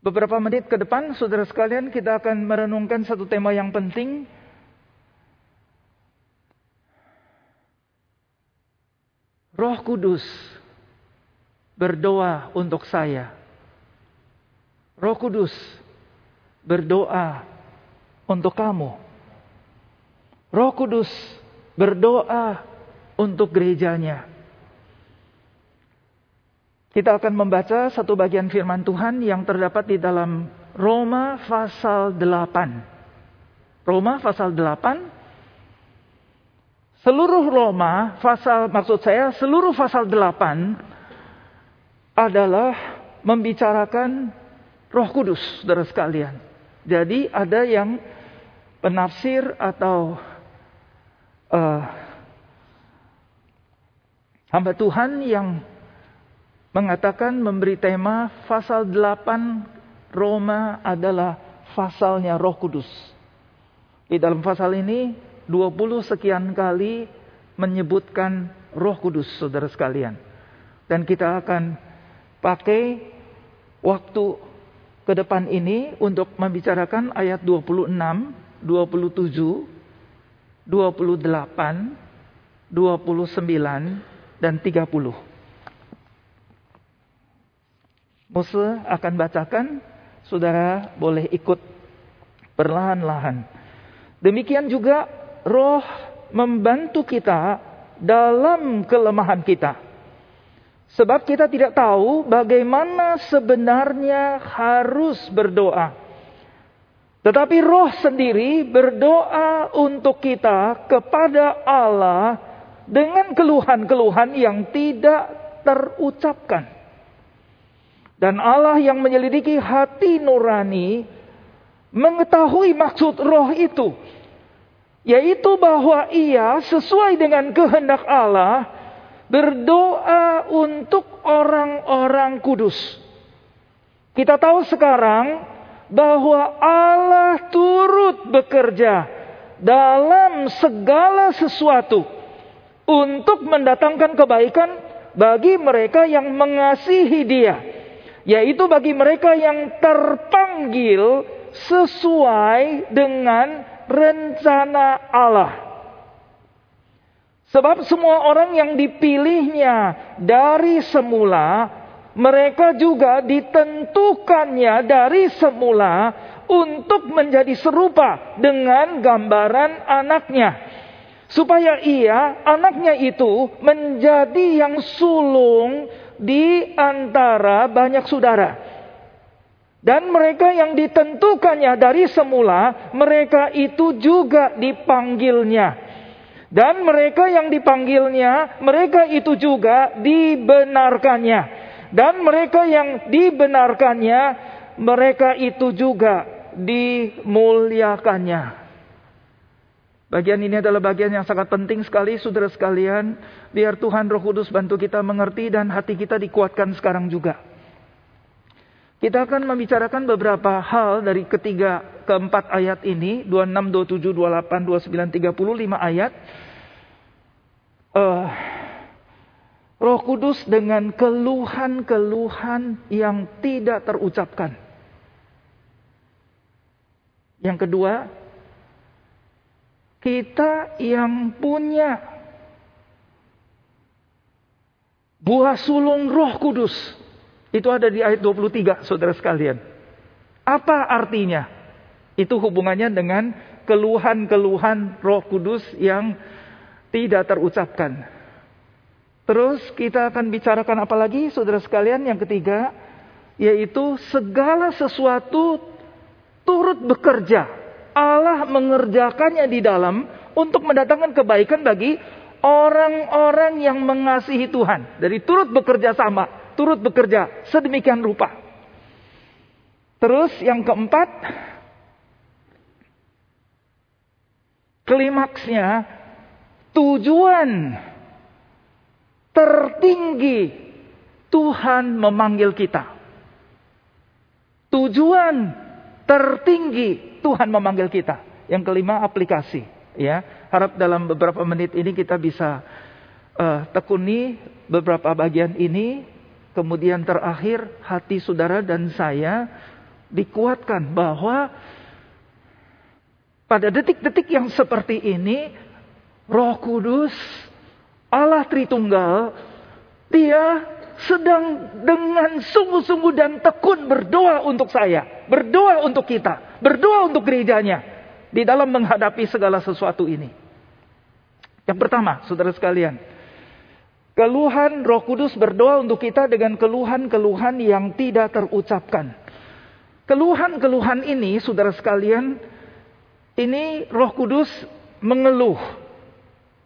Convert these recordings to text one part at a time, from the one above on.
Beberapa menit ke depan, saudara sekalian, kita akan merenungkan satu tema yang penting. Roh Kudus berdoa untuk saya. Roh Kudus berdoa untuk kamu. Roh Kudus berdoa untuk gerejanya. Kita akan membaca satu bagian firman Tuhan yang terdapat di dalam Roma pasal 8. Roma pasal 8 Seluruh Roma pasal maksud saya seluruh pasal 8 adalah membicarakan Roh Kudus Saudara sekalian. Jadi ada yang penafsir atau uh, hamba Tuhan yang mengatakan memberi tema pasal 8 Roma adalah pasalnya Roh Kudus. Di dalam pasal ini 20 sekian kali menyebutkan Roh Kudus Saudara sekalian. Dan kita akan pakai waktu ke depan ini untuk membicarakan ayat 26, 27, 28, 29 dan 30. Musa akan bacakan, saudara boleh ikut perlahan-lahan. Demikian juga roh membantu kita dalam kelemahan kita. Sebab kita tidak tahu bagaimana sebenarnya harus berdoa. Tetapi roh sendiri berdoa untuk kita kepada Allah dengan keluhan-keluhan yang tidak terucapkan. Dan Allah yang menyelidiki hati nurani mengetahui maksud roh itu. Yaitu bahwa ia sesuai dengan kehendak Allah berdoa untuk orang-orang kudus. Kita tahu sekarang bahwa Allah turut bekerja dalam segala sesuatu untuk mendatangkan kebaikan bagi mereka yang mengasihi Dia yaitu bagi mereka yang terpanggil sesuai dengan rencana Allah. Sebab semua orang yang dipilihnya dari semula, mereka juga ditentukannya dari semula untuk menjadi serupa dengan gambaran anaknya. Supaya ia, anaknya itu, menjadi yang sulung di antara banyak saudara. Dan mereka yang ditentukannya dari semula, mereka itu juga dipanggilnya. Dan mereka yang dipanggilnya, mereka itu juga dibenarkannya. Dan mereka yang dibenarkannya, mereka itu juga dimuliakannya. Bagian ini adalah bagian yang sangat penting sekali saudara sekalian. Biar Tuhan Roh Kudus bantu kita mengerti dan hati kita dikuatkan sekarang juga. Kita akan membicarakan beberapa hal dari ketiga keempat ayat ini. 26, 27, 28, 29, 30, 5 ayat. Uh, Roh Kudus dengan keluhan-keluhan yang tidak terucapkan. Yang kedua, kita yang punya buah sulung roh kudus. Itu ada di ayat 23 saudara sekalian. Apa artinya? Itu hubungannya dengan keluhan-keluhan roh kudus yang tidak terucapkan. Terus kita akan bicarakan apa lagi saudara sekalian yang ketiga. Yaitu segala sesuatu turut bekerja Allah mengerjakannya di dalam untuk mendatangkan kebaikan bagi orang-orang yang mengasihi Tuhan. Dari turut bekerja sama, turut bekerja sedemikian rupa. Terus yang keempat, klimaksnya tujuan tertinggi Tuhan memanggil kita. Tujuan tertinggi Tuhan memanggil kita. Yang kelima aplikasi. Ya, harap dalam beberapa menit ini kita bisa uh, tekuni beberapa bagian ini. Kemudian terakhir hati saudara dan saya dikuatkan bahwa pada detik-detik yang seperti ini, Roh Kudus, Allah Tritunggal, Dia sedang dengan sungguh-sungguh dan tekun berdoa untuk saya, berdoa untuk kita, berdoa untuk gerejanya di dalam menghadapi segala sesuatu ini. Yang pertama, saudara sekalian, keluhan Roh Kudus berdoa untuk kita dengan keluhan-keluhan yang tidak terucapkan. Keluhan-keluhan ini, saudara sekalian, ini Roh Kudus mengeluh,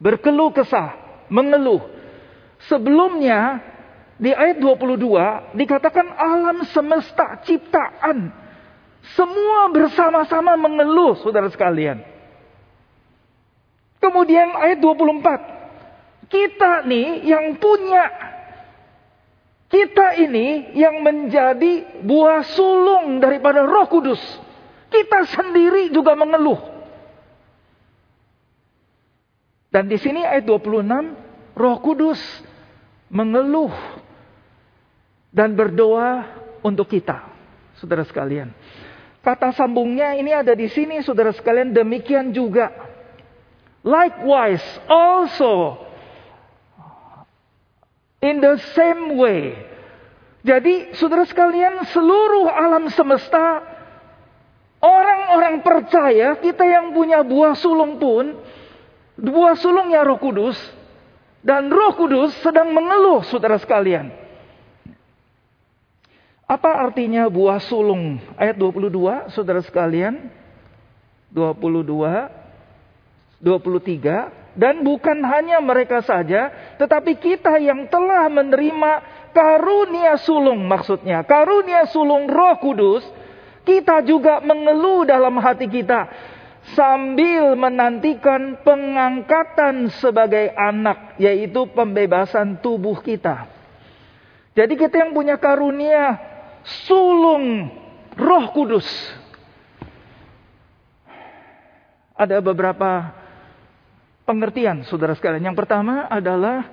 berkeluh kesah, mengeluh. Sebelumnya di ayat 22 dikatakan alam semesta ciptaan semua bersama-sama mengeluh saudara sekalian. Kemudian ayat 24 kita nih yang punya kita ini yang menjadi buah sulung daripada Roh Kudus. Kita sendiri juga mengeluh. Dan di sini ayat 26, Roh Kudus mengeluh dan berdoa untuk kita, saudara sekalian. Kata sambungnya ini ada di sini, saudara sekalian. Demikian juga, likewise, also, in the same way. Jadi, saudara sekalian, seluruh alam semesta Orang-orang percaya, kita yang punya buah sulung pun, buah sulungnya roh kudus, dan roh kudus sedang mengeluh saudara sekalian. Apa artinya buah sulung? Ayat 22, saudara sekalian. 22, 23. Dan bukan hanya mereka saja, tetapi kita yang telah menerima karunia sulung maksudnya. Karunia sulung roh kudus, kita juga mengeluh dalam hati kita sambil menantikan pengangkatan sebagai anak, yaitu pembebasan tubuh kita. Jadi kita yang punya karunia sulung Roh Kudus. Ada beberapa pengertian saudara sekalian. Yang pertama adalah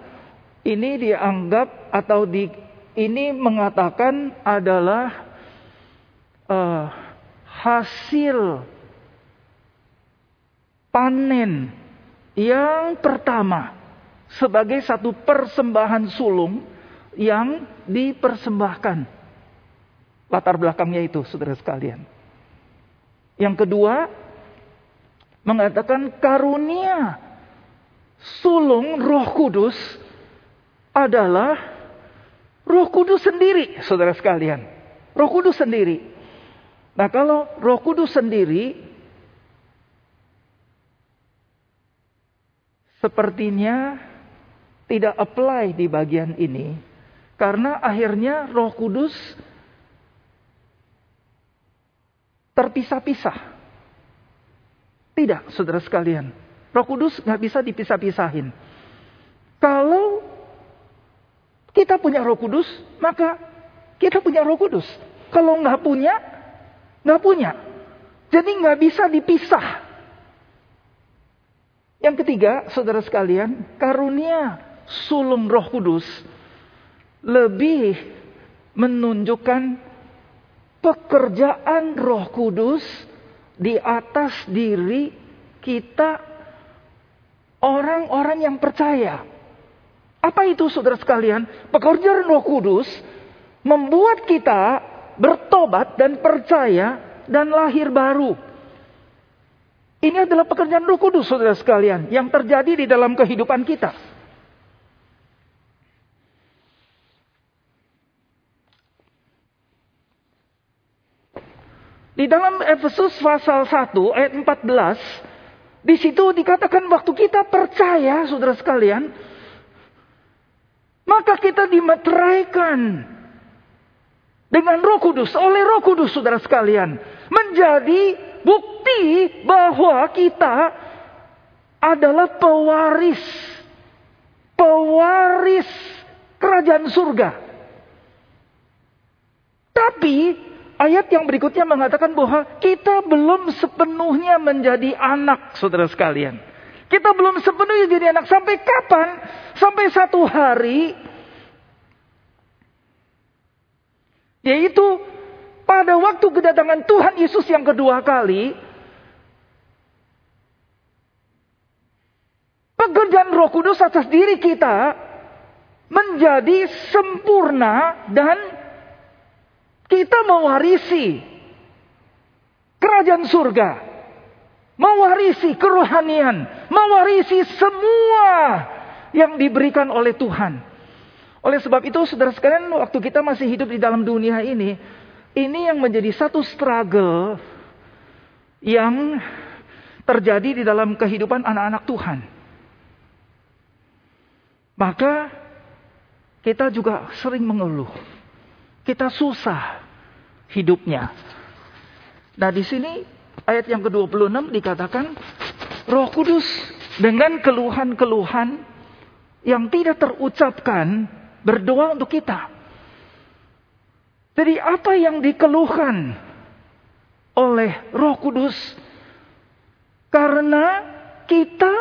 ini dianggap atau di ini mengatakan adalah uh, hasil panen yang pertama sebagai satu persembahan sulung yang dipersembahkan. Latar belakangnya itu, saudara sekalian. Yang kedua, mengatakan karunia sulung Roh Kudus adalah Roh Kudus sendiri, saudara sekalian. Roh Kudus sendiri. Nah kalau roh kudus sendiri sepertinya tidak apply di bagian ini. Karena akhirnya roh kudus terpisah-pisah. Tidak, saudara sekalian. Roh kudus nggak bisa dipisah-pisahin. Kalau kita punya roh kudus, maka kita punya roh kudus. Kalau nggak punya, Nggak punya. Jadi nggak bisa dipisah. Yang ketiga, saudara sekalian, karunia sulung roh kudus lebih menunjukkan pekerjaan roh kudus di atas diri kita orang-orang yang percaya. Apa itu saudara sekalian? Pekerjaan roh kudus membuat kita bertobat dan percaya dan lahir baru. Ini adalah pekerjaan Roh Kudus, saudara sekalian, yang terjadi di dalam kehidupan kita. Di dalam Efesus pasal 1 ayat 14, di situ dikatakan waktu kita percaya, saudara sekalian, maka kita dimeteraikan dengan Roh Kudus, oleh Roh Kudus Saudara sekalian, menjadi bukti bahwa kita adalah pewaris pewaris kerajaan surga. Tapi ayat yang berikutnya mengatakan bahwa kita belum sepenuhnya menjadi anak, saudara sekalian. Kita belum sepenuhnya jadi anak. Sampai kapan? Sampai satu hari Yaitu pada waktu kedatangan Tuhan Yesus yang kedua kali, pekerjaan Roh Kudus atas diri kita menjadi sempurna dan kita mewarisi kerajaan surga, mewarisi kerohanian, mewarisi semua yang diberikan oleh Tuhan. Oleh sebab itu, saudara sekalian, waktu kita masih hidup di dalam dunia ini, ini yang menjadi satu struggle yang terjadi di dalam kehidupan anak-anak Tuhan. Maka kita juga sering mengeluh. Kita susah hidupnya. Nah, di sini ayat yang ke-26 dikatakan Roh Kudus dengan keluhan-keluhan yang tidak terucapkan berdoa untuk kita. Jadi apa yang dikeluhkan oleh Roh Kudus karena kita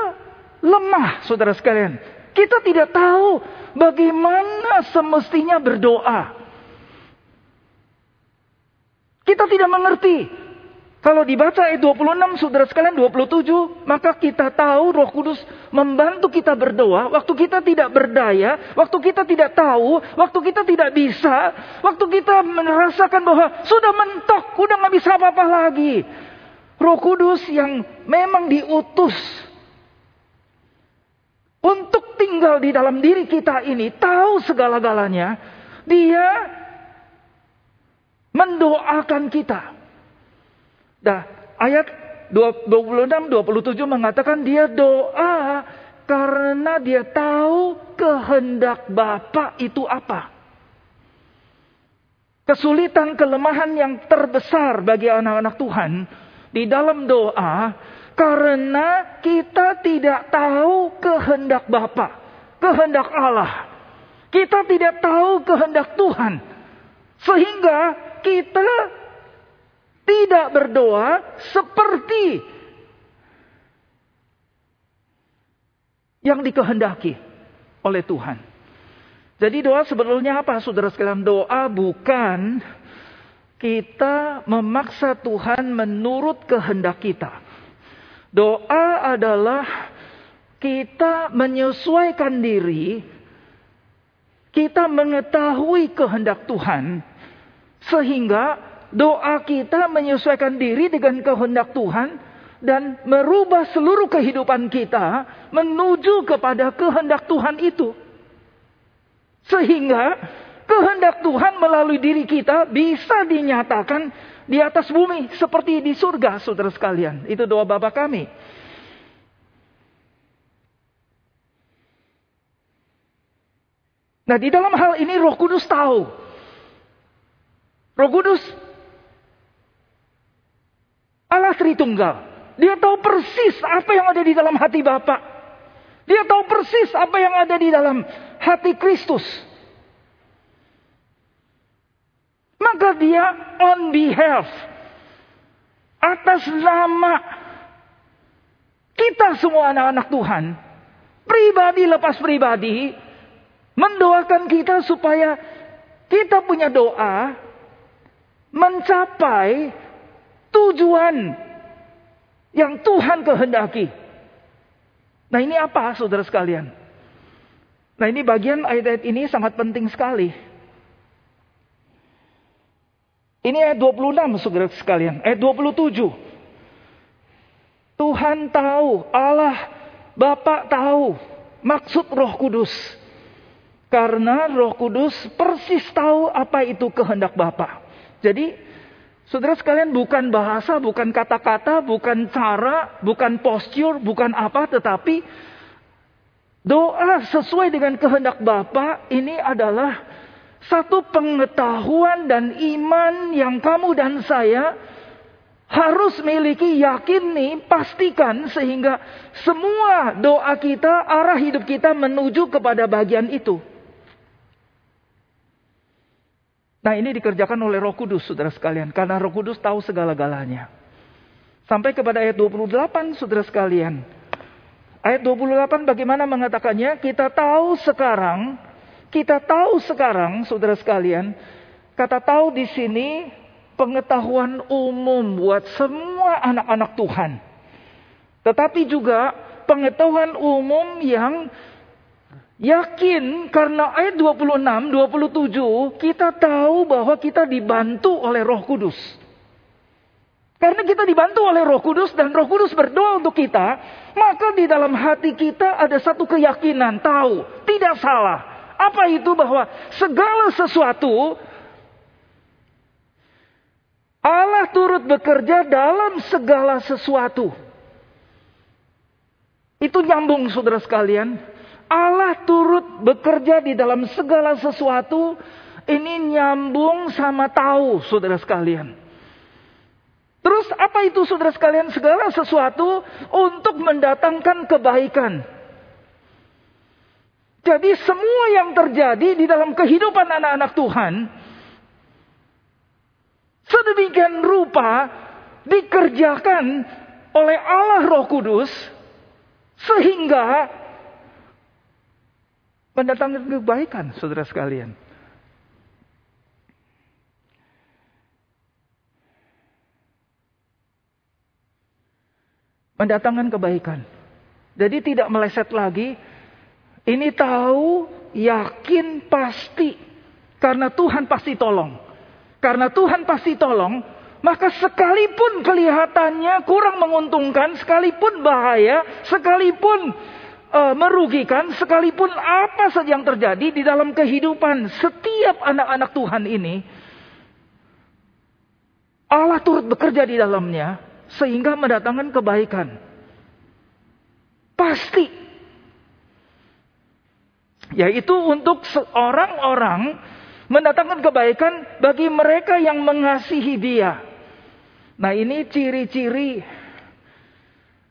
lemah, saudara sekalian. Kita tidak tahu bagaimana semestinya berdoa. Kita tidak mengerti kalau dibaca ayat 26, saudara sekalian 27, maka kita tahu roh kudus membantu kita berdoa. Waktu kita tidak berdaya, waktu kita tidak tahu, waktu kita tidak bisa, waktu kita merasakan bahwa sudah mentok, udah nggak bisa apa-apa lagi. Roh kudus yang memang diutus untuk tinggal di dalam diri kita ini, tahu segala-galanya, dia mendoakan kita. Nah, ayat 26 27 mengatakan dia doa karena dia tahu kehendak Bapa itu apa. Kesulitan kelemahan yang terbesar bagi anak-anak Tuhan di dalam doa karena kita tidak tahu kehendak Bapa, kehendak Allah. Kita tidak tahu kehendak Tuhan. Sehingga kita tidak berdoa seperti yang dikehendaki oleh Tuhan. Jadi doa sebetulnya apa saudara sekalian? Doa bukan kita memaksa Tuhan menurut kehendak kita. Doa adalah kita menyesuaikan diri, kita mengetahui kehendak Tuhan, sehingga doa kita menyesuaikan diri dengan kehendak Tuhan dan merubah seluruh kehidupan kita menuju kepada kehendak Tuhan itu. Sehingga kehendak Tuhan melalui diri kita bisa dinyatakan di atas bumi seperti di surga, saudara sekalian. Itu doa Bapa kami. Nah, di dalam hal ini Roh Kudus tahu. Roh Kudus Allah Tritunggal. Dia tahu persis apa yang ada di dalam hati Bapak. Dia tahu persis apa yang ada di dalam hati Kristus. Maka dia on behalf atas nama kita semua anak-anak Tuhan, pribadi lepas pribadi, mendoakan kita supaya kita punya doa mencapai tujuan yang Tuhan kehendaki. Nah ini apa saudara sekalian? Nah ini bagian ayat-ayat ini sangat penting sekali. Ini ayat 26 saudara sekalian. Ayat 27. Tuhan tahu, Allah Bapak tahu maksud roh kudus. Karena roh kudus persis tahu apa itu kehendak Bapak. Jadi Saudara sekalian bukan bahasa, bukan kata-kata, bukan cara, bukan postur, bukan apa, tetapi doa sesuai dengan kehendak Bapa ini adalah satu pengetahuan dan iman yang kamu dan saya harus miliki, yakini, pastikan sehingga semua doa kita, arah hidup kita menuju kepada bagian itu. Nah ini dikerjakan oleh roh kudus saudara sekalian. Karena roh kudus tahu segala-galanya. Sampai kepada ayat 28 saudara sekalian. Ayat 28 bagaimana mengatakannya? Kita tahu sekarang. Kita tahu sekarang saudara sekalian. Kata tahu di sini pengetahuan umum buat semua anak-anak Tuhan. Tetapi juga pengetahuan umum yang yakin karena ayat 26, 27 kita tahu bahwa kita dibantu oleh Roh Kudus. Karena kita dibantu oleh Roh Kudus dan Roh Kudus berdoa untuk kita, maka di dalam hati kita ada satu keyakinan, tahu, tidak salah. Apa itu bahwa segala sesuatu Allah turut bekerja dalam segala sesuatu. Itu nyambung saudara sekalian. Allah turut bekerja di dalam segala sesuatu. Ini nyambung sama tahu saudara sekalian. Terus apa itu saudara sekalian? Segala sesuatu untuk mendatangkan kebaikan. Jadi semua yang terjadi di dalam kehidupan anak-anak Tuhan. Sedemikian rupa dikerjakan oleh Allah Roh Kudus. Sehingga mendatangkan kebaikan saudara sekalian. mendatangkan kebaikan. Jadi tidak meleset lagi. Ini tahu, yakin, pasti. Karena Tuhan pasti tolong. Karena Tuhan pasti tolong, maka sekalipun kelihatannya kurang menguntungkan, sekalipun bahaya, sekalipun uh, merugikan, sekalipun apa saja yang terjadi di dalam kehidupan setiap anak-anak Tuhan ini, Allah turut bekerja di dalamnya sehingga mendatangkan kebaikan. Pasti. Yaitu untuk orang-orang mendatangkan kebaikan bagi mereka yang mengasihi dia. Nah ini ciri-ciri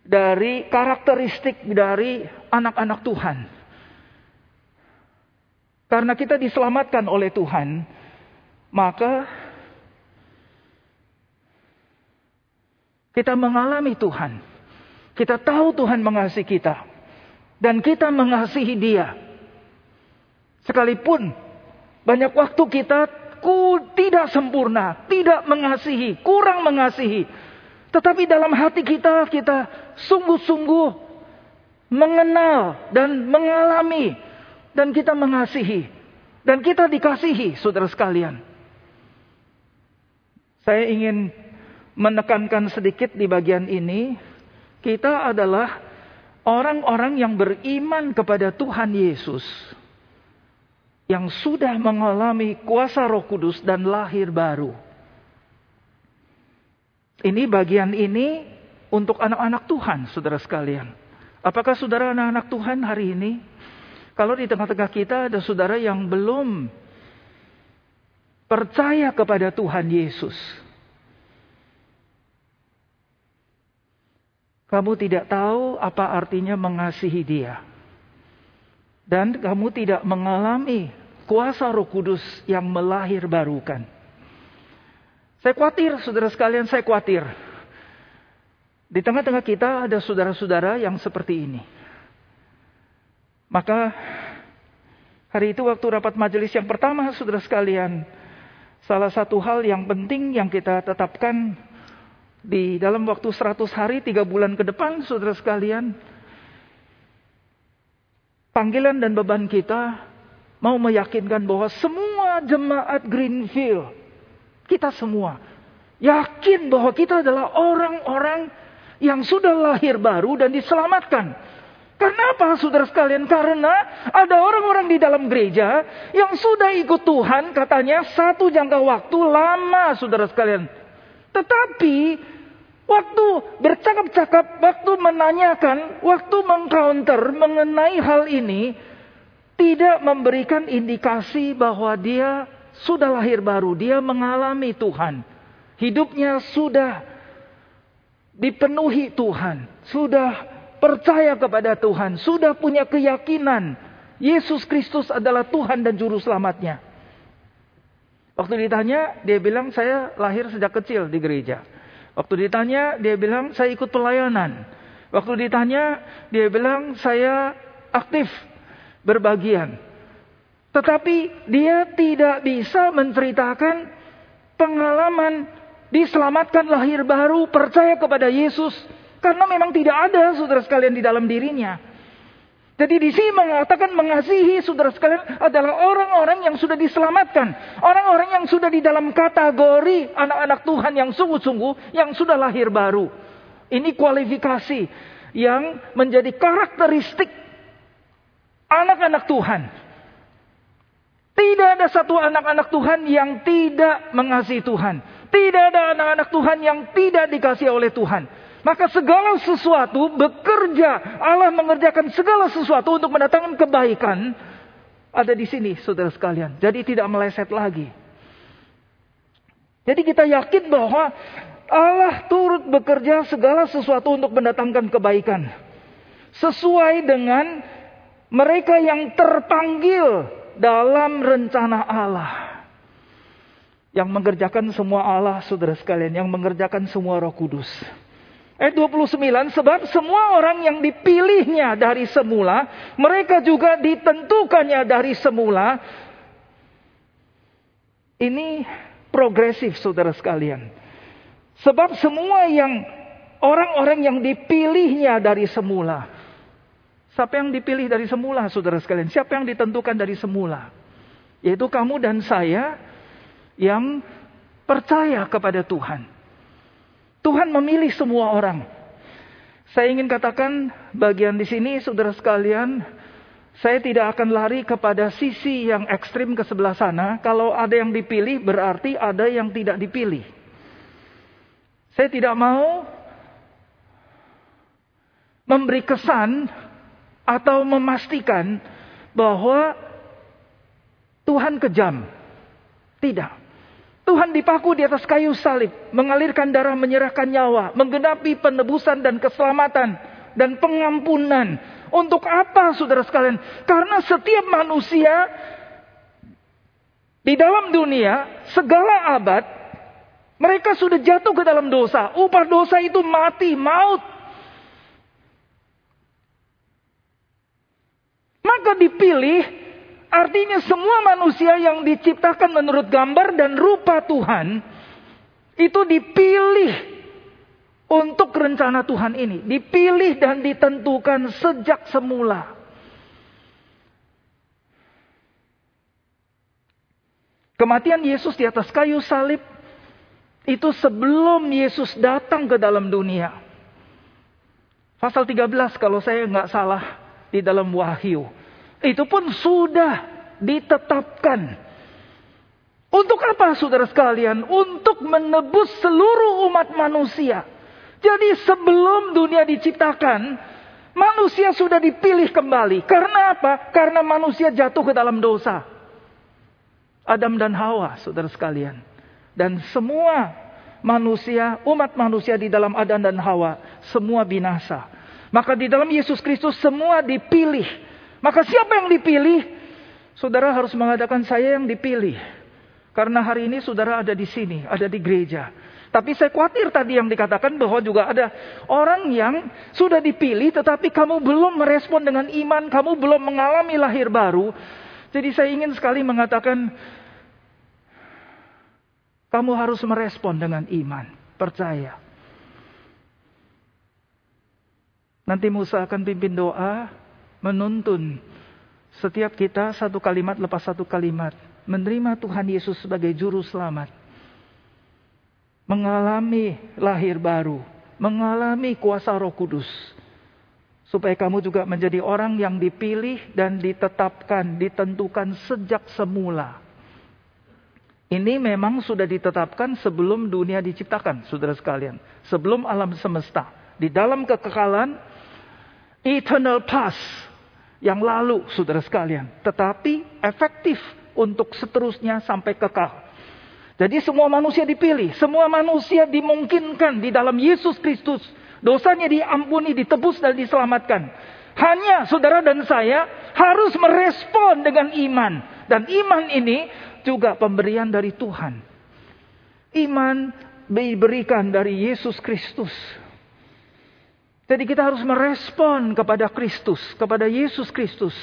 dari karakteristik dari anak-anak Tuhan. Karena kita diselamatkan oleh Tuhan, maka Kita mengalami Tuhan. Kita tahu Tuhan mengasihi kita. Dan kita mengasihi dia. Sekalipun banyak waktu kita ku tidak sempurna, tidak mengasihi, kurang mengasihi. Tetapi dalam hati kita, kita sungguh-sungguh mengenal dan mengalami. Dan kita mengasihi. Dan kita dikasihi, saudara sekalian. Saya ingin menekankan sedikit di bagian ini, kita adalah orang-orang yang beriman kepada Tuhan Yesus. Yang sudah mengalami kuasa roh kudus dan lahir baru. Ini bagian ini untuk anak-anak Tuhan, saudara sekalian. Apakah saudara anak-anak Tuhan hari ini? Kalau di tengah-tengah kita ada saudara yang belum percaya kepada Tuhan Yesus. Kamu tidak tahu apa artinya mengasihi dia. Dan kamu tidak mengalami kuasa roh kudus yang melahir barukan. Saya khawatir, saudara sekalian, saya khawatir. Di tengah-tengah kita ada saudara-saudara yang seperti ini. Maka hari itu waktu rapat majelis yang pertama, saudara sekalian, salah satu hal yang penting yang kita tetapkan di dalam waktu 100 hari, 3 bulan ke depan, saudara sekalian, panggilan dan beban kita mau meyakinkan bahwa semua jemaat Greenfield, kita semua, yakin bahwa kita adalah orang-orang yang sudah lahir baru dan diselamatkan. Kenapa saudara sekalian? Karena ada orang-orang di dalam gereja yang sudah ikut Tuhan katanya satu jangka waktu lama saudara sekalian. Tetapi waktu bercakap-cakap, waktu menanyakan, waktu mengcounter mengenai hal ini, tidak memberikan indikasi bahwa dia sudah lahir baru, dia mengalami Tuhan. Hidupnya sudah dipenuhi Tuhan, sudah percaya kepada Tuhan, sudah punya keyakinan Yesus Kristus adalah Tuhan dan Juru Selamatnya. Waktu ditanya, dia bilang saya lahir sejak kecil di gereja. Waktu ditanya, dia bilang saya ikut pelayanan. Waktu ditanya, dia bilang saya aktif berbagian. Tetapi dia tidak bisa menceritakan pengalaman diselamatkan lahir baru, percaya kepada Yesus. Karena memang tidak ada saudara sekalian di dalam dirinya. Jadi di sini mengatakan mengasihi saudara sekalian adalah orang-orang yang sudah diselamatkan. Orang-orang yang sudah di dalam kategori anak-anak Tuhan yang sungguh-sungguh, yang sudah lahir baru. Ini kualifikasi yang menjadi karakteristik anak-anak Tuhan. Tidak ada satu anak-anak Tuhan yang tidak mengasihi Tuhan. Tidak ada anak-anak Tuhan yang tidak dikasih oleh Tuhan. Maka segala sesuatu bekerja, Allah mengerjakan segala sesuatu untuk mendatangkan kebaikan. Ada di sini saudara sekalian. Jadi tidak meleset lagi. Jadi kita yakin bahwa Allah turut bekerja segala sesuatu untuk mendatangkan kebaikan. Sesuai dengan mereka yang terpanggil dalam rencana Allah. Yang mengerjakan semua Allah, saudara sekalian. Yang mengerjakan semua roh kudus. Ayat 29, sebab semua orang yang dipilihnya dari semula, mereka juga ditentukannya dari semula. Ini progresif saudara sekalian. Sebab semua yang orang-orang yang dipilihnya dari semula. Siapa yang dipilih dari semula saudara sekalian? Siapa yang ditentukan dari semula? Yaitu kamu dan saya yang percaya kepada Tuhan. Tuhan memilih semua orang. Saya ingin katakan bagian di sini saudara sekalian, saya tidak akan lari kepada sisi yang ekstrim ke sebelah sana. Kalau ada yang dipilih berarti ada yang tidak dipilih. Saya tidak mau memberi kesan atau memastikan bahwa Tuhan kejam. Tidak. Tuhan dipaku di atas kayu salib, mengalirkan darah, menyerahkan nyawa, menggenapi penebusan dan keselamatan dan pengampunan. Untuk apa saudara sekalian? Karena setiap manusia di dalam dunia, segala abad, mereka sudah jatuh ke dalam dosa. Upah dosa itu mati, maut. Maka dipilih Artinya semua manusia yang diciptakan menurut gambar dan rupa Tuhan itu dipilih untuk rencana Tuhan ini, dipilih dan ditentukan sejak semula. Kematian Yesus di atas kayu salib itu sebelum Yesus datang ke dalam dunia. Pasal 13 kalau saya nggak salah di dalam Wahyu. Itu pun sudah ditetapkan. Untuk apa saudara sekalian? Untuk menebus seluruh umat manusia. Jadi sebelum dunia diciptakan, manusia sudah dipilih kembali. Karena apa? Karena manusia jatuh ke dalam dosa. Adam dan Hawa, saudara sekalian. Dan semua manusia, umat manusia di dalam Adam dan Hawa, semua binasa. Maka di dalam Yesus Kristus semua dipilih maka siapa yang dipilih? Saudara harus mengatakan saya yang dipilih. Karena hari ini saudara ada di sini, ada di gereja. Tapi saya khawatir tadi yang dikatakan bahwa juga ada orang yang sudah dipilih tetapi kamu belum merespon dengan iman, kamu belum mengalami lahir baru. Jadi saya ingin sekali mengatakan kamu harus merespon dengan iman, percaya. Nanti Musa akan pimpin doa, menuntun setiap kita satu kalimat lepas satu kalimat menerima Tuhan Yesus sebagai juru selamat. Mengalami lahir baru, mengalami kuasa Roh Kudus. Supaya kamu juga menjadi orang yang dipilih dan ditetapkan, ditentukan sejak semula. Ini memang sudah ditetapkan sebelum dunia diciptakan, saudara sekalian. Sebelum alam semesta. Di dalam kekekalan, eternal past, yang lalu, saudara sekalian. Tetapi efektif untuk seterusnya sampai kekal. Jadi semua manusia dipilih, semua manusia dimungkinkan di dalam Yesus Kristus. Dosanya diampuni, ditebus dan diselamatkan. Hanya saudara dan saya harus merespon dengan iman. Dan iman ini juga pemberian dari Tuhan. Iman diberikan dari Yesus Kristus. Jadi kita harus merespon kepada Kristus, kepada Yesus Kristus.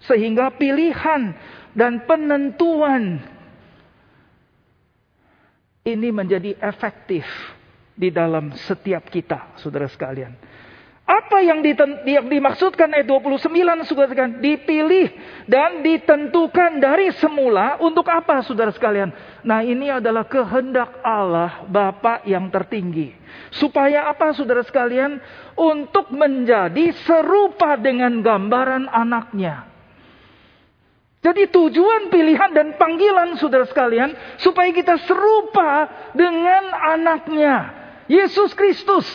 Sehingga pilihan dan penentuan ini menjadi efektif di dalam setiap kita, saudara sekalian. Apa yang, yang dimaksudkan ayat 29 saudara sekalian? Dipilih dan ditentukan dari semula untuk apa saudara sekalian? Nah ini adalah kehendak Allah Bapa yang tertinggi. Supaya apa saudara sekalian? Untuk menjadi serupa dengan gambaran anaknya. Jadi tujuan pilihan dan panggilan saudara sekalian. Supaya kita serupa dengan anaknya. Yesus Kristus.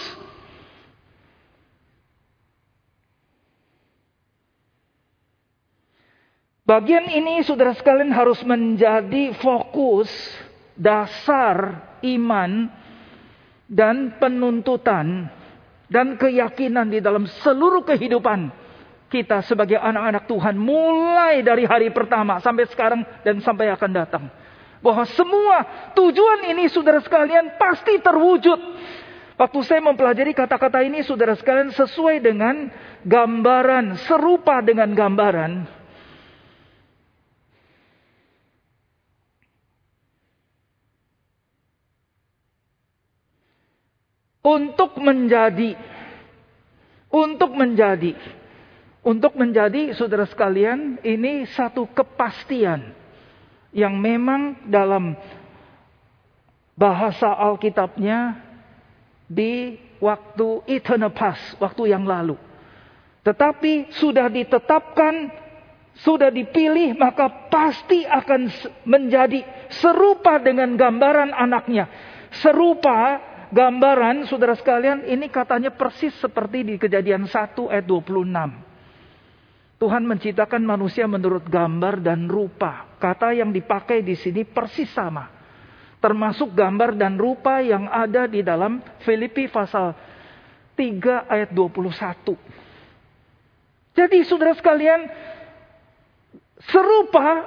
Bagian ini saudara sekalian harus menjadi fokus dasar iman dan penuntutan dan keyakinan di dalam seluruh kehidupan kita sebagai anak-anak Tuhan mulai dari hari pertama sampai sekarang dan sampai akan datang. Bahwa semua tujuan ini saudara sekalian pasti terwujud. Waktu saya mempelajari kata-kata ini saudara sekalian sesuai dengan gambaran, serupa dengan gambaran untuk menjadi untuk menjadi untuk menjadi saudara sekalian ini satu kepastian yang memang dalam bahasa Alkitabnya di waktu eternal past, waktu yang lalu. Tetapi sudah ditetapkan, sudah dipilih, maka pasti akan menjadi serupa dengan gambaran anaknya. Serupa gambaran saudara sekalian ini katanya persis seperti di kejadian 1 ayat 26. Tuhan menciptakan manusia menurut gambar dan rupa. Kata yang dipakai di sini persis sama. Termasuk gambar dan rupa yang ada di dalam Filipi pasal 3 ayat 21. Jadi saudara sekalian, serupa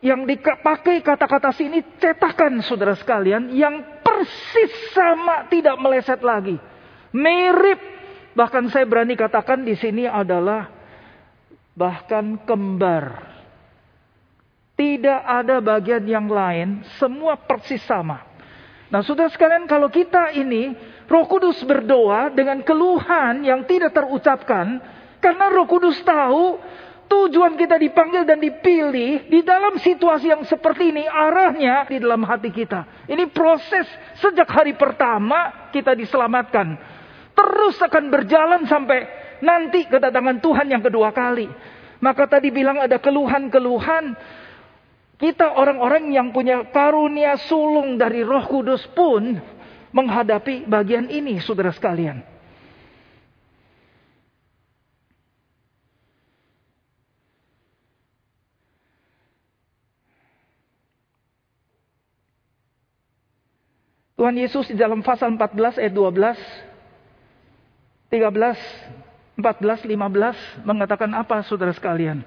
yang dipakai kata-kata sini cetakan saudara sekalian yang persis sama, tidak meleset lagi. Mirip, bahkan saya berani katakan di sini adalah bahkan kembar. Tidak ada bagian yang lain, semua persis sama. Nah, sudah sekalian kalau kita ini Roh Kudus berdoa dengan keluhan yang tidak terucapkan karena Roh Kudus tahu Tujuan kita dipanggil dan dipilih di dalam situasi yang seperti ini arahnya di dalam hati kita. Ini proses sejak hari pertama kita diselamatkan. Terus akan berjalan sampai nanti kedatangan Tuhan yang kedua kali. Maka tadi bilang ada keluhan-keluhan. Kita orang-orang yang punya karunia sulung dari roh kudus pun menghadapi bagian ini saudara sekalian. Tuhan Yesus di dalam pasal 14 ayat 12, 13, 14, 15 mengatakan apa saudara sekalian?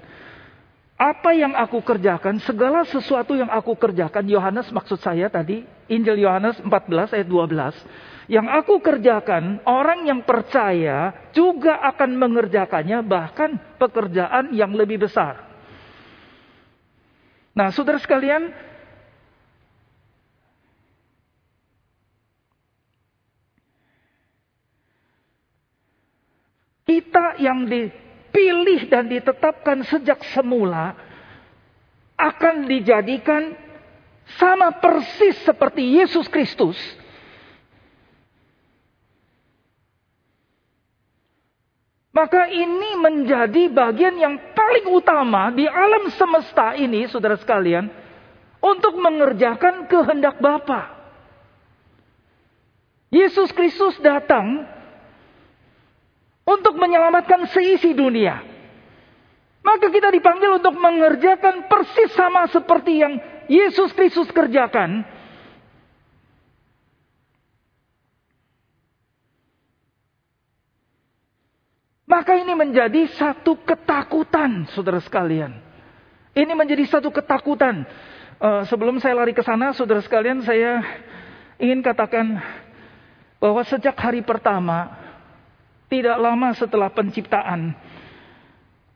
Apa yang aku kerjakan, segala sesuatu yang aku kerjakan, Yohanes maksud saya tadi, Injil Yohanes 14 ayat 12. Yang aku kerjakan, orang yang percaya juga akan mengerjakannya, bahkan pekerjaan yang lebih besar. Nah saudara sekalian, Kita yang dipilih dan ditetapkan sejak semula akan dijadikan sama persis seperti Yesus Kristus. Maka ini menjadi bagian yang paling utama di alam semesta ini, saudara sekalian, untuk mengerjakan kehendak Bapa. Yesus Kristus datang untuk menyelamatkan seisi dunia. Maka kita dipanggil untuk mengerjakan persis sama seperti yang Yesus Kristus kerjakan. Maka ini menjadi satu ketakutan, saudara sekalian. Ini menjadi satu ketakutan. Uh, sebelum saya lari ke sana, saudara sekalian, saya ingin katakan bahwa sejak hari pertama tidak lama setelah penciptaan,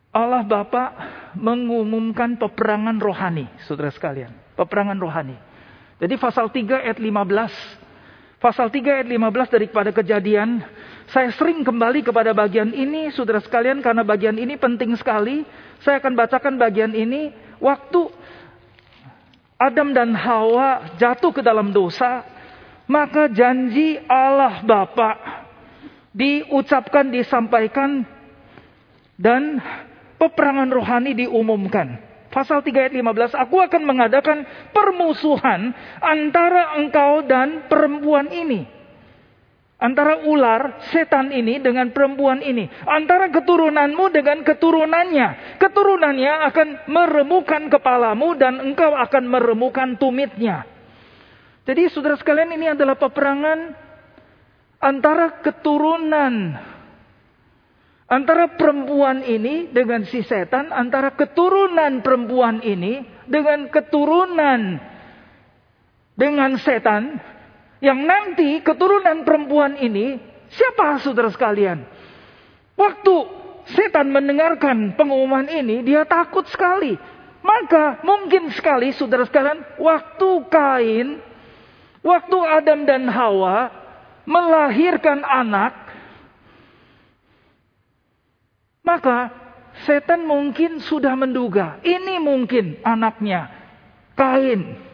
Allah Bapa mengumumkan peperangan rohani, saudara sekalian. Peperangan rohani. Jadi pasal 3 ayat 15. Pasal 3 ayat 15 daripada kejadian. Saya sering kembali kepada bagian ini, saudara sekalian, karena bagian ini penting sekali. Saya akan bacakan bagian ini. Waktu Adam dan Hawa jatuh ke dalam dosa, maka janji Allah Bapa diucapkan, disampaikan, dan peperangan rohani diumumkan. Pasal 3 ayat 15, aku akan mengadakan permusuhan antara engkau dan perempuan ini. Antara ular, setan ini dengan perempuan ini. Antara keturunanmu dengan keturunannya. Keturunannya akan meremukan kepalamu dan engkau akan meremukan tumitnya. Jadi saudara sekalian ini adalah peperangan antara keturunan Antara perempuan ini dengan si setan, antara keturunan perempuan ini dengan keturunan dengan setan, yang nanti keturunan perempuan ini, siapa saudara sekalian? Waktu setan mendengarkan pengumuman ini, dia takut sekali. Maka mungkin sekali saudara sekalian, waktu Kain, waktu Adam dan Hawa melahirkan anak, maka setan mungkin sudah menduga, ini mungkin anaknya Kain.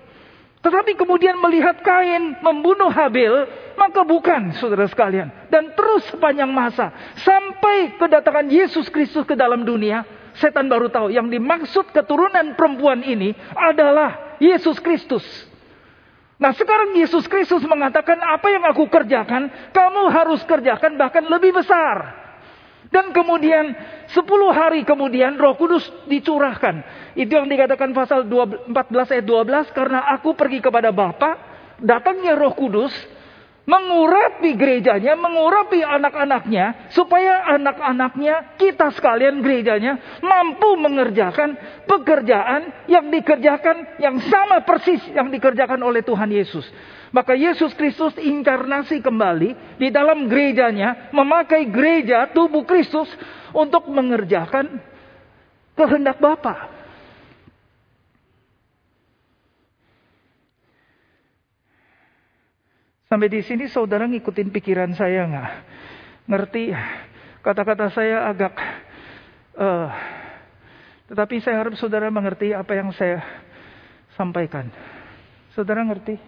Tetapi kemudian melihat Kain membunuh Habil, maka bukan saudara sekalian. Dan terus sepanjang masa, sampai kedatangan Yesus Kristus ke dalam dunia, setan baru tahu yang dimaksud keturunan perempuan ini adalah Yesus Kristus. Nah sekarang Yesus Kristus mengatakan apa yang aku kerjakan, kamu harus kerjakan bahkan lebih besar. Dan kemudian 10 hari kemudian Roh Kudus dicurahkan. Itu yang dikatakan pasal 14 ayat 12 karena aku pergi kepada Bapa, datangnya Roh Kudus mengurapi gerejanya, mengurapi anak-anaknya supaya anak-anaknya kita sekalian gerejanya mampu mengerjakan pekerjaan yang dikerjakan yang sama persis yang dikerjakan oleh Tuhan Yesus. Maka Yesus Kristus inkarnasi kembali di dalam gerejanya, memakai gereja tubuh Kristus untuk mengerjakan kehendak Bapa. Sampai di sini saudara ngikutin pikiran saya nggak? Ngerti? Kata-kata saya agak, uh, tetapi saya harap saudara mengerti apa yang saya sampaikan. Saudara ngerti?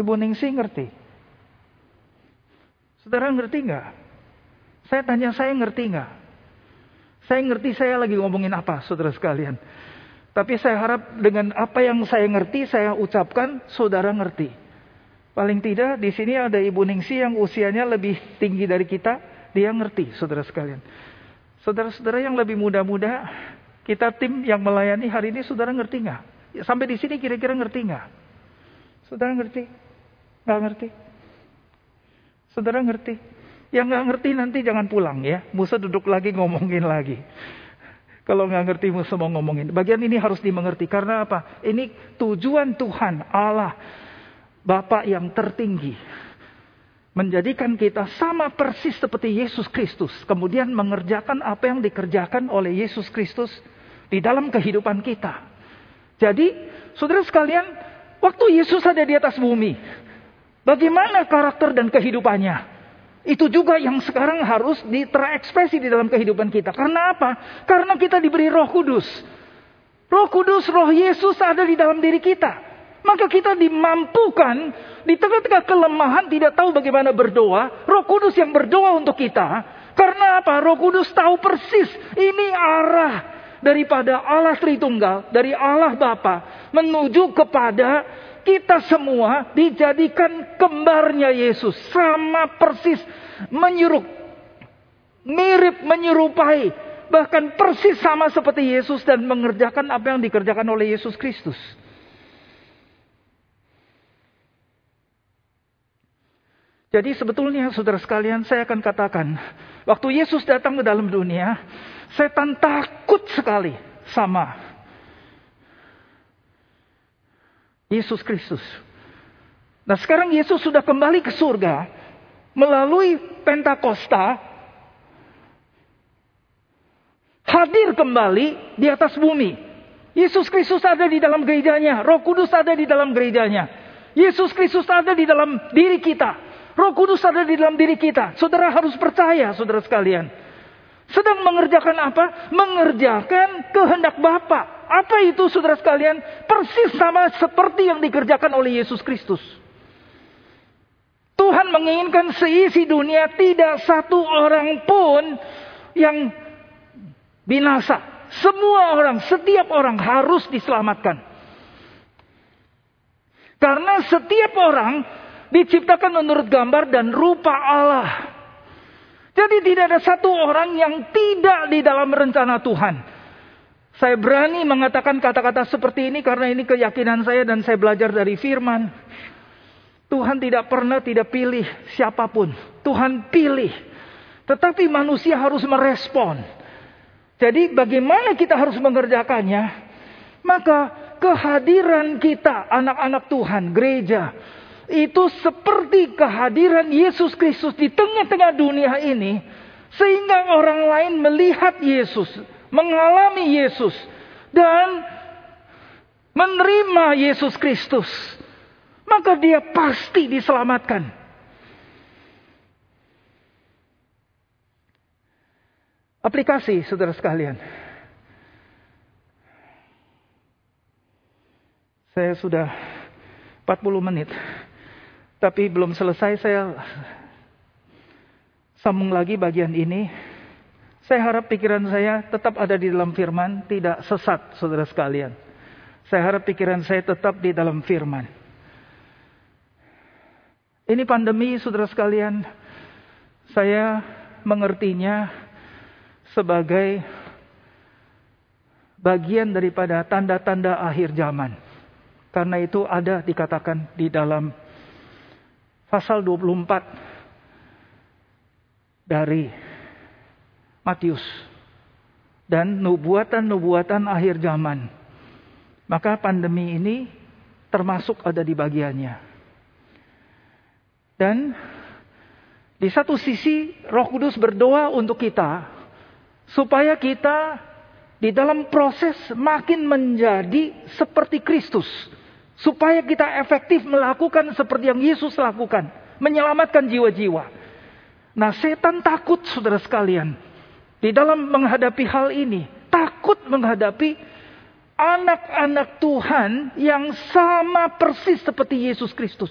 Ibu Ningsi ngerti? Saudara ngerti nggak? Saya tanya saya ngerti nggak? Saya ngerti saya lagi ngomongin apa saudara sekalian. Tapi saya harap dengan apa yang saya ngerti saya ucapkan saudara ngerti. Paling tidak di sini ada Ibu Ningsi yang usianya lebih tinggi dari kita, dia ngerti saudara sekalian. Saudara-saudara yang lebih muda-muda, kita tim yang melayani hari ini saudara ngerti nggak? Sampai di sini kira-kira ngerti nggak? Saudara ngerti? Gak ngerti. Saudara ngerti? Yang gak ngerti nanti jangan pulang ya. Musa duduk lagi ngomongin lagi. Kalau nggak ngerti Musa mau ngomongin. Bagian ini harus dimengerti. Karena apa? Ini tujuan Tuhan Allah. Bapak yang tertinggi. Menjadikan kita sama persis seperti Yesus Kristus. Kemudian mengerjakan apa yang dikerjakan oleh Yesus Kristus. Di dalam kehidupan kita. Jadi saudara sekalian. Waktu Yesus ada di atas bumi. Bagaimana karakter dan kehidupannya? Itu juga yang sekarang harus terekspresi di dalam kehidupan kita. Karena apa? Karena kita diberi roh kudus. Roh kudus, roh Yesus ada di dalam diri kita. Maka kita dimampukan di tengah-tengah kelemahan tidak tahu bagaimana berdoa. Roh kudus yang berdoa untuk kita. Karena apa? Roh kudus tahu persis ini arah daripada Allah Tritunggal. Dari Allah Bapa menuju kepada kita semua dijadikan kembarnya Yesus. Sama persis menyuruh. Mirip menyerupai. Bahkan persis sama seperti Yesus dan mengerjakan apa yang dikerjakan oleh Yesus Kristus. Jadi sebetulnya saudara sekalian saya akan katakan. Waktu Yesus datang ke dalam dunia. Setan takut sekali sama Yesus Kristus. Nah sekarang Yesus sudah kembali ke surga melalui Pentakosta hadir kembali di atas bumi. Yesus Kristus ada di dalam gerejanya. Roh Kudus ada di dalam gerejanya. Yesus Kristus ada di dalam diri kita. Roh Kudus ada di dalam diri kita. Saudara harus percaya, saudara sekalian. Sedang mengerjakan apa? Mengerjakan kehendak Bapa. Apa itu saudara sekalian? Persis sama seperti yang dikerjakan oleh Yesus Kristus. Tuhan menginginkan seisi dunia tidak satu orang pun yang binasa. Semua orang, setiap orang harus diselamatkan. Karena setiap orang diciptakan menurut gambar dan rupa Allah. Jadi tidak ada satu orang yang tidak di dalam rencana Tuhan. Saya berani mengatakan kata-kata seperti ini karena ini keyakinan saya dan saya belajar dari firman. Tuhan tidak pernah tidak pilih siapa pun. Tuhan pilih. Tetapi manusia harus merespon. Jadi bagaimana kita harus mengerjakannya? Maka kehadiran kita anak-anak Tuhan, gereja, itu seperti kehadiran Yesus Kristus di tengah-tengah dunia ini. Sehingga orang lain melihat Yesus, mengalami Yesus, dan menerima Yesus Kristus. Maka dia pasti diselamatkan. Aplikasi saudara sekalian. Saya sudah 40 menit. Tapi belum selesai saya sambung lagi bagian ini. Saya harap pikiran saya tetap ada di dalam firman, tidak sesat saudara sekalian. Saya harap pikiran saya tetap di dalam firman. Ini pandemi saudara sekalian, saya mengertinya sebagai bagian daripada tanda-tanda akhir zaman. Karena itu ada dikatakan di dalam pasal 24 dari Matius. Dan nubuatan-nubuatan akhir zaman. Maka pandemi ini termasuk ada di bagiannya. Dan di satu sisi Roh Kudus berdoa untuk kita Supaya kita di dalam proses makin menjadi seperti Kristus. Supaya kita efektif melakukan seperti yang Yesus lakukan. Menyelamatkan jiwa-jiwa. Nah setan takut saudara sekalian. Di dalam menghadapi hal ini. Takut menghadapi anak-anak Tuhan yang sama persis seperti Yesus Kristus.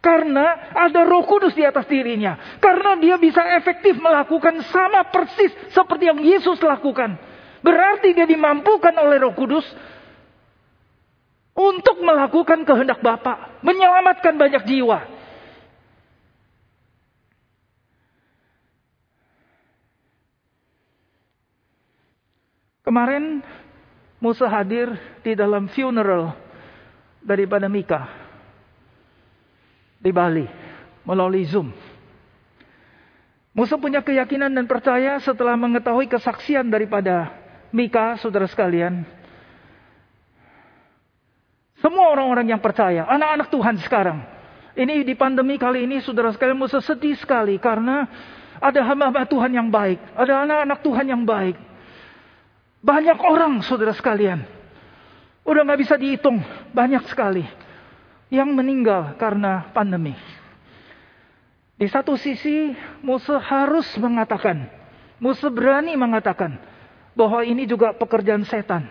Karena ada roh kudus di atas dirinya. Karena dia bisa efektif melakukan sama persis seperti yang Yesus lakukan. Berarti dia dimampukan oleh roh kudus untuk melakukan kehendak Bapa, menyelamatkan banyak jiwa. Kemarin Musa hadir di dalam funeral daripada Mika di Bali melalui Zoom. Musa punya keyakinan dan percaya setelah mengetahui kesaksian daripada Mika, saudara sekalian. Semua orang-orang yang percaya, anak-anak Tuhan sekarang. Ini di pandemi kali ini, saudara sekalian, Musa sedih sekali karena ada hamba-hamba Tuhan yang baik. Ada anak-anak Tuhan yang baik. Banyak orang, saudara sekalian. Udah gak bisa dihitung, banyak sekali yang meninggal karena pandemi. Di satu sisi Musa harus mengatakan, Musa berani mengatakan bahwa ini juga pekerjaan setan.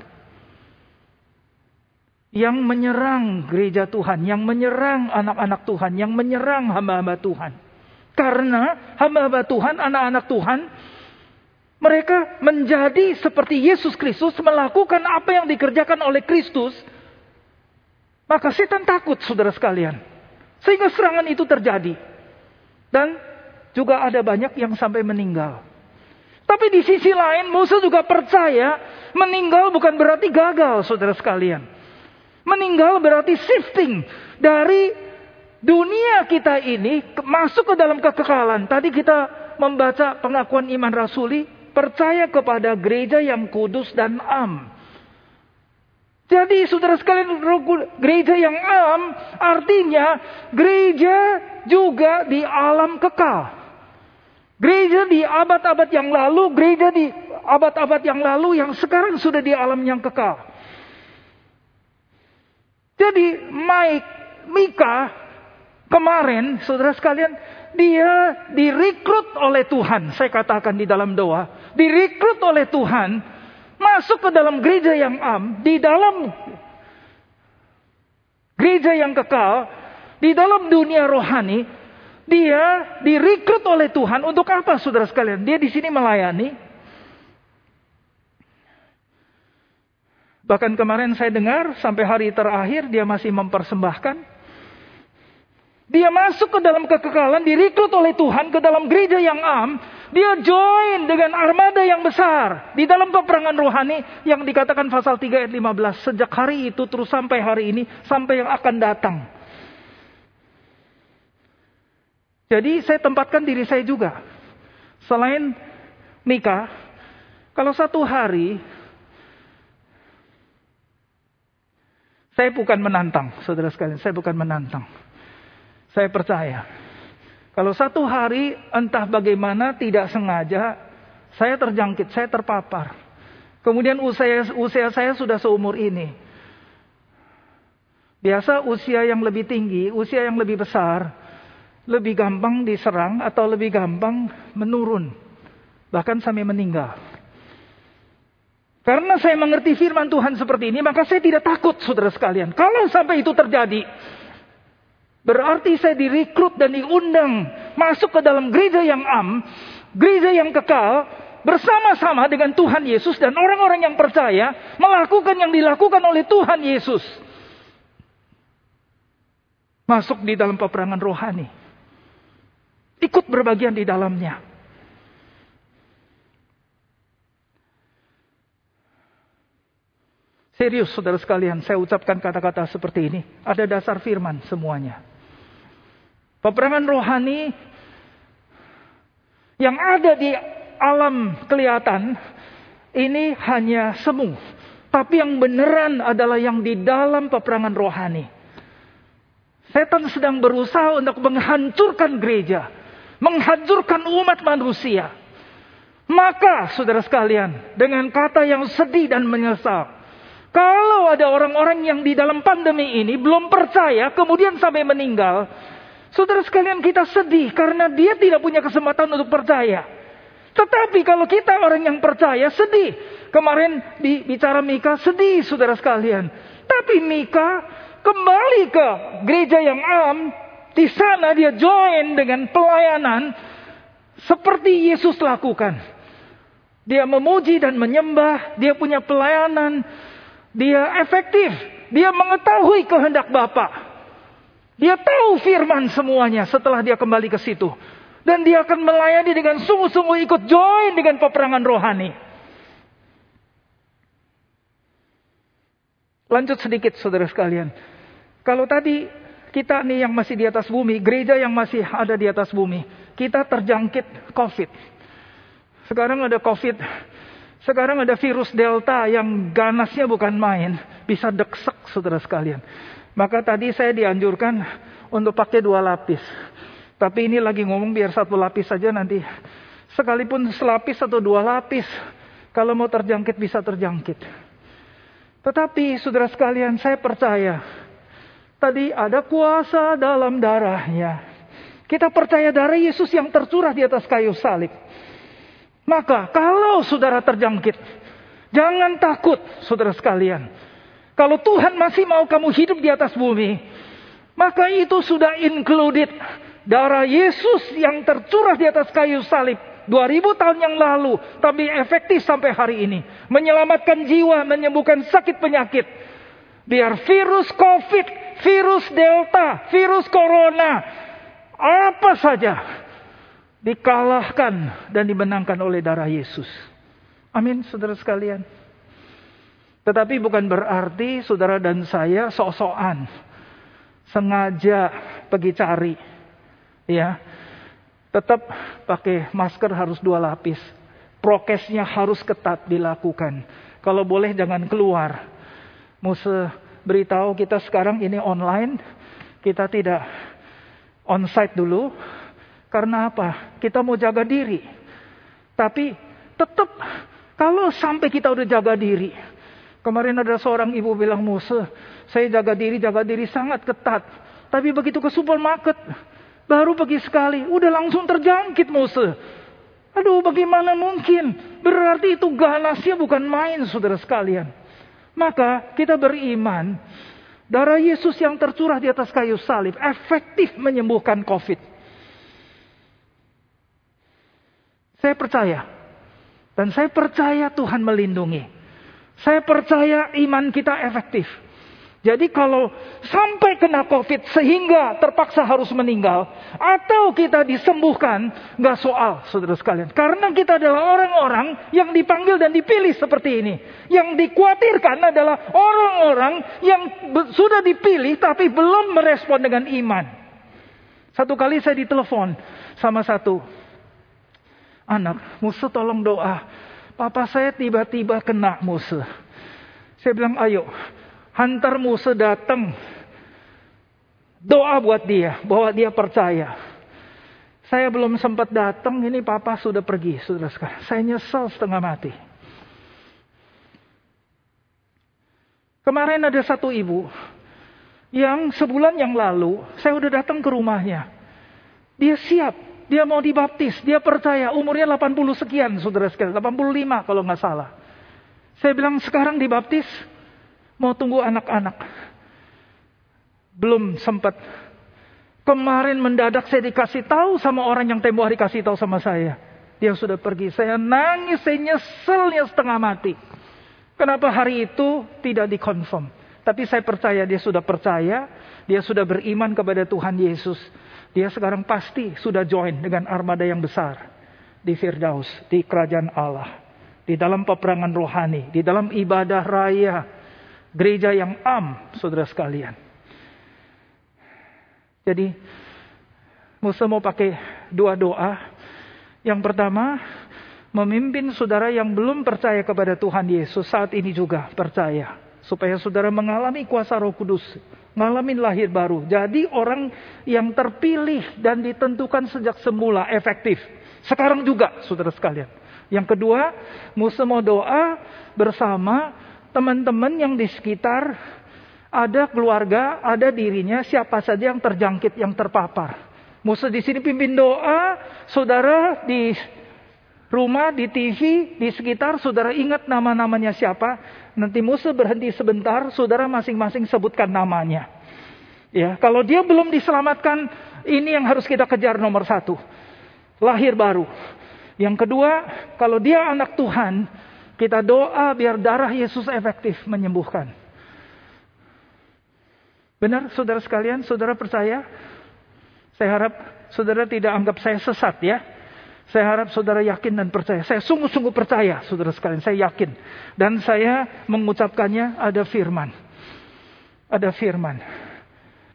Yang menyerang gereja Tuhan, yang menyerang anak-anak Tuhan, yang menyerang hamba-hamba Tuhan. Karena hamba-hamba Tuhan, anak-anak Tuhan, mereka menjadi seperti Yesus Kristus melakukan apa yang dikerjakan oleh Kristus maka setan takut saudara sekalian. Sehingga serangan itu terjadi. Dan juga ada banyak yang sampai meninggal. Tapi di sisi lain Musa juga percaya meninggal bukan berarti gagal saudara sekalian. Meninggal berarti shifting dari dunia kita ini masuk ke dalam kekekalan. Tadi kita membaca pengakuan iman rasuli, percaya kepada gereja yang kudus dan am. Jadi saudara sekalian gereja yang am artinya gereja juga di alam kekal. Gereja di abad-abad yang lalu, gereja di abad-abad yang lalu yang sekarang sudah di alam yang kekal. Jadi Mike, Mika kemarin, saudara sekalian, dia direkrut oleh Tuhan. Saya katakan di dalam doa, direkrut oleh Tuhan masuk ke dalam gereja yang am, di dalam gereja yang kekal, di dalam dunia rohani, dia direkrut oleh Tuhan untuk apa, saudara sekalian? Dia di sini melayani. Bahkan kemarin saya dengar sampai hari terakhir dia masih mempersembahkan dia masuk ke dalam kekekalan, direkrut oleh Tuhan ke dalam gereja yang am. Dia join dengan armada yang besar. Di dalam peperangan rohani yang dikatakan pasal 3 ayat 15. Sejak hari itu terus sampai hari ini. Sampai yang akan datang. Jadi saya tempatkan diri saya juga. Selain Mika, kalau satu hari saya bukan menantang, saudara sekalian, saya bukan menantang. Saya percaya. Kalau satu hari entah bagaimana tidak sengaja saya terjangkit, saya terpapar. Kemudian usia, usia saya sudah seumur ini. Biasa usia yang lebih tinggi, usia yang lebih besar, lebih gampang diserang atau lebih gampang menurun. Bahkan sampai meninggal. Karena saya mengerti firman Tuhan seperti ini, maka saya tidak takut saudara sekalian. Kalau sampai itu terjadi, Berarti saya direkrut dan diundang masuk ke dalam gereja yang am, gereja yang kekal, bersama-sama dengan Tuhan Yesus dan orang-orang yang percaya melakukan yang dilakukan oleh Tuhan Yesus. Masuk di dalam peperangan rohani. Ikut berbagian di dalamnya. Serius saudara sekalian, saya ucapkan kata-kata seperti ini. Ada dasar firman semuanya. Peperangan rohani yang ada di alam kelihatan ini hanya semu. Tapi yang beneran adalah yang di dalam peperangan rohani. Setan sedang berusaha untuk menghancurkan gereja. Menghancurkan umat manusia. Maka saudara sekalian, dengan kata yang sedih dan menyesal. Kalau ada orang-orang yang di dalam pandemi ini belum percaya, kemudian sampai meninggal. Saudara sekalian kita sedih karena dia tidak punya kesempatan untuk percaya. Tetapi kalau kita orang yang percaya sedih. Kemarin bicara Mika sedih saudara sekalian. Tapi Mika kembali ke gereja yang am. Di sana dia join dengan pelayanan. Seperti Yesus lakukan. Dia memuji dan menyembah. Dia punya pelayanan. Dia efektif. Dia mengetahui kehendak Bapak. Dia tahu firman semuanya setelah dia kembali ke situ. Dan dia akan melayani dengan sungguh-sungguh ikut join dengan peperangan rohani. Lanjut sedikit saudara sekalian. Kalau tadi kita nih yang masih di atas bumi, gereja yang masih ada di atas bumi, kita terjangkit COVID. Sekarang ada COVID, sekarang ada virus Delta yang ganasnya bukan main, bisa deksek saudara sekalian. Maka tadi saya dianjurkan untuk pakai dua lapis. Tapi ini lagi ngomong biar satu lapis saja nanti. Sekalipun selapis atau dua lapis. Kalau mau terjangkit bisa terjangkit. Tetapi saudara sekalian saya percaya. Tadi ada kuasa dalam darahnya. Kita percaya darah Yesus yang tercurah di atas kayu salib. Maka kalau saudara terjangkit. Jangan takut saudara sekalian. Kalau Tuhan masih mau kamu hidup di atas bumi, maka itu sudah included darah Yesus yang tercurah di atas kayu salib 2000 tahun yang lalu, tapi efektif sampai hari ini, menyelamatkan jiwa, menyembuhkan sakit penyakit. Biar virus COVID, virus Delta, virus Corona, apa saja dikalahkan dan dimenangkan oleh darah Yesus. Amin, saudara sekalian. Tetapi bukan berarti saudara dan saya sok-sokan. Sengaja pergi cari. Ya. Tetap pakai masker harus dua lapis. Prokesnya harus ketat dilakukan. Kalau boleh jangan keluar. Musa beritahu kita sekarang ini online. Kita tidak onsite dulu. Karena apa? Kita mau jaga diri. Tapi tetap kalau sampai kita udah jaga diri Kemarin ada seorang ibu bilang, Musa, saya jaga diri, jaga diri sangat ketat. Tapi begitu ke supermarket, baru pergi sekali, udah langsung terjangkit Musa. Aduh bagaimana mungkin? Berarti itu ganasnya bukan main saudara sekalian. Maka kita beriman, darah Yesus yang tercurah di atas kayu salib efektif menyembuhkan COVID. Saya percaya. Dan saya percaya Tuhan melindungi. Saya percaya iman kita efektif. Jadi kalau sampai kena COVID sehingga terpaksa harus meninggal. Atau kita disembuhkan. Gak soal saudara sekalian. Karena kita adalah orang-orang yang dipanggil dan dipilih seperti ini. Yang dikhawatirkan adalah orang-orang yang sudah dipilih tapi belum merespon dengan iman. Satu kali saya ditelepon sama satu anak. Musuh tolong doa. Papa saya tiba-tiba kena musuh. Saya bilang, ayo, hantar musuh datang. Doa buat dia, bahwa dia percaya. Saya belum sempat datang, ini papa sudah pergi, sudah sekarang. Saya nyesel setengah mati. Kemarin ada satu ibu yang sebulan yang lalu saya udah datang ke rumahnya. Dia siap dia mau dibaptis, dia percaya umurnya 80 sekian, saudara sekalian, 85 kalau nggak salah. Saya bilang sekarang dibaptis, mau tunggu anak-anak. Belum sempat. Kemarin mendadak saya dikasih tahu sama orang yang tempo hari kasih tahu sama saya. Dia sudah pergi. Saya nangis, saya nyeselnya setengah mati. Kenapa hari itu tidak dikonfirm? Tapi saya percaya dia sudah percaya, dia sudah beriman kepada Tuhan Yesus. Dia sekarang pasti sudah join dengan armada yang besar di Firdaus, di kerajaan Allah, di dalam peperangan rohani, di dalam ibadah raya, gereja yang am, saudara sekalian. Jadi, Musa mau pakai dua doa. Yang pertama, memimpin saudara yang belum percaya kepada Tuhan Yesus saat ini juga percaya. Supaya saudara mengalami kuasa roh kudus ngalamin lahir baru. Jadi orang yang terpilih dan ditentukan sejak semula efektif. Sekarang juga saudara sekalian. Yang kedua, mau doa bersama teman-teman yang di sekitar ada keluarga, ada dirinya, siapa saja yang terjangkit, yang terpapar. Musa di sini pimpin doa, saudara di rumah, di TV, di sekitar, saudara ingat nama-namanya siapa? Nanti musuh berhenti sebentar, saudara masing-masing sebutkan namanya. Ya, kalau dia belum diselamatkan, ini yang harus kita kejar nomor satu. Lahir baru. Yang kedua, kalau dia anak Tuhan, kita doa biar darah Yesus efektif menyembuhkan. Benar, saudara sekalian, saudara percaya? Saya harap saudara tidak anggap saya sesat ya. Saya harap saudara yakin dan percaya. Saya sungguh-sungguh percaya, saudara sekalian. Saya yakin. Dan saya mengucapkannya ada firman. Ada firman.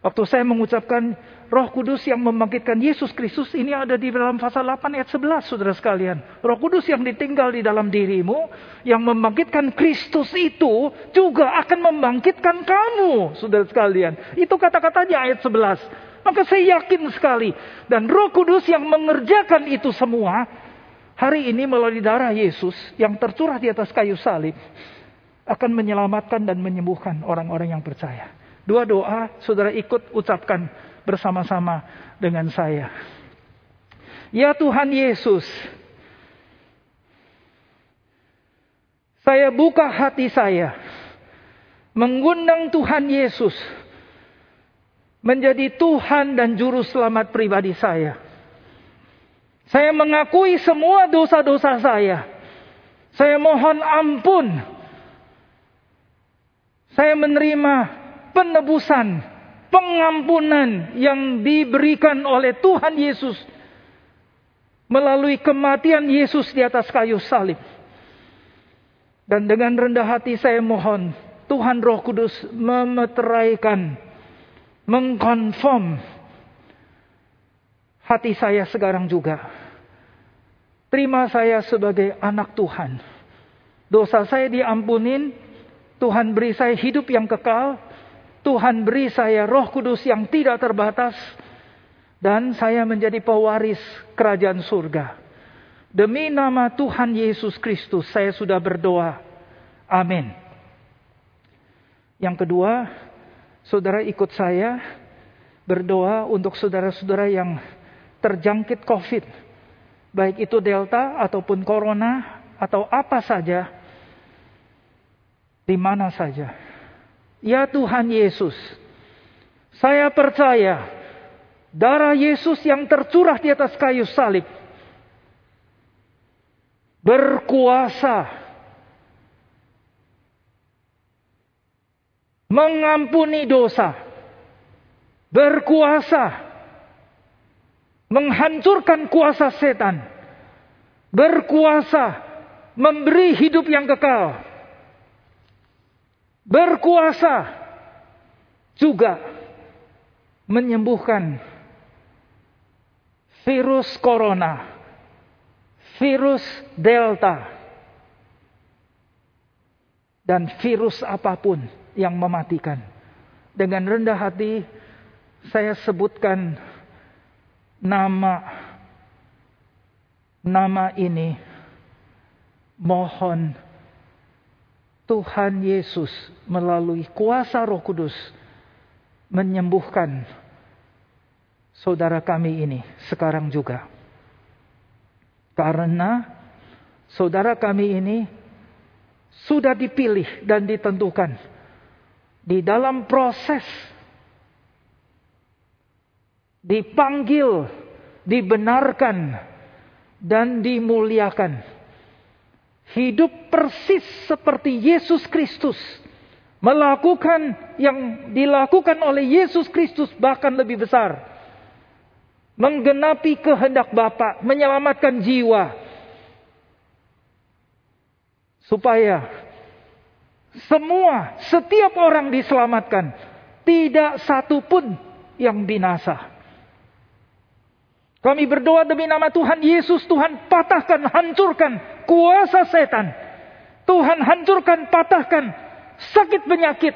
Waktu saya mengucapkan roh kudus yang membangkitkan Yesus Kristus. Ini ada di dalam pasal 8 ayat 11, saudara sekalian. Roh kudus yang ditinggal di dalam dirimu. Yang membangkitkan Kristus itu juga akan membangkitkan kamu, saudara sekalian. Itu kata-katanya ayat 11. Maka saya yakin sekali. Dan roh kudus yang mengerjakan itu semua. Hari ini melalui darah Yesus yang tercurah di atas kayu salib. Akan menyelamatkan dan menyembuhkan orang-orang yang percaya. Dua doa saudara ikut ucapkan bersama-sama dengan saya. Ya Tuhan Yesus. Saya buka hati saya. Mengundang Tuhan Yesus menjadi Tuhan dan Juru Selamat pribadi saya. Saya mengakui semua dosa-dosa saya. Saya mohon ampun. Saya menerima penebusan, pengampunan yang diberikan oleh Tuhan Yesus melalui kematian Yesus di atas kayu salib. Dan dengan rendah hati saya mohon Tuhan Roh Kudus memeteraikan mengkonfirm hati saya sekarang juga. Terima saya sebagai anak Tuhan. Dosa saya diampunin, Tuhan beri saya hidup yang kekal, Tuhan beri saya roh kudus yang tidak terbatas, dan saya menjadi pewaris kerajaan surga. Demi nama Tuhan Yesus Kristus saya sudah berdoa. Amin. Yang kedua, saudara ikut saya berdoa untuk saudara-saudara yang terjangkit COVID. Baik itu Delta ataupun Corona atau apa saja. Di mana saja. Ya Tuhan Yesus, saya percaya darah Yesus yang tercurah di atas kayu salib berkuasa mengampuni dosa, berkuasa menghancurkan kuasa setan, berkuasa memberi hidup yang kekal, berkuasa juga menyembuhkan virus corona, virus delta, dan virus apa pun yang mematikan. Dengan rendah hati saya sebutkan nama nama ini mohon Tuhan Yesus melalui kuasa Roh Kudus menyembuhkan saudara kami ini sekarang juga. Karena saudara kami ini sudah dipilih dan ditentukan di dalam proses dipanggil, dibenarkan dan dimuliakan. Hidup persis seperti Yesus Kristus melakukan yang dilakukan oleh Yesus Kristus bahkan lebih besar. Menggenapi kehendak Bapa, menyelamatkan jiwa. Supaya semua, setiap orang diselamatkan. Tidak satu pun yang binasa. Kami berdoa demi nama Tuhan Yesus, Tuhan patahkan, hancurkan kuasa setan. Tuhan hancurkan, patahkan sakit penyakit.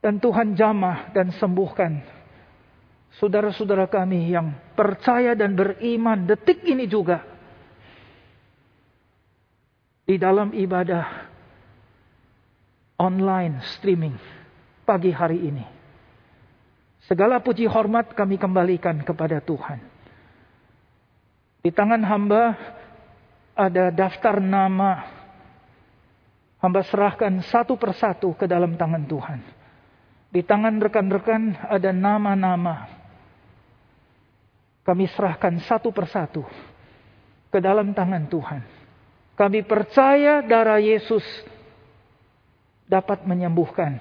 Dan Tuhan jamah dan sembuhkan saudara-saudara kami yang percaya dan beriman detik ini juga di dalam ibadah online streaming pagi hari ini. Segala puji hormat kami kembalikan kepada Tuhan. Di tangan hamba ada daftar nama Hamba serahkan satu persatu ke dalam tangan Tuhan. Di tangan rekan-rekan ada nama-nama. Kami serahkan satu persatu ke dalam tangan Tuhan. Kami percaya darah Yesus dapat menyembuhkan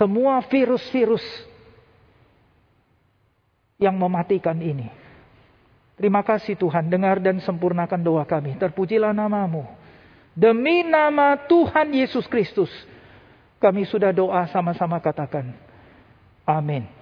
semua virus-virus yang mematikan ini. Terima kasih Tuhan, dengar dan sempurnakan doa kami. Terpujilah namamu. Demi nama Tuhan Yesus Kristus. Kami sudah doa sama-sama katakan. Amin.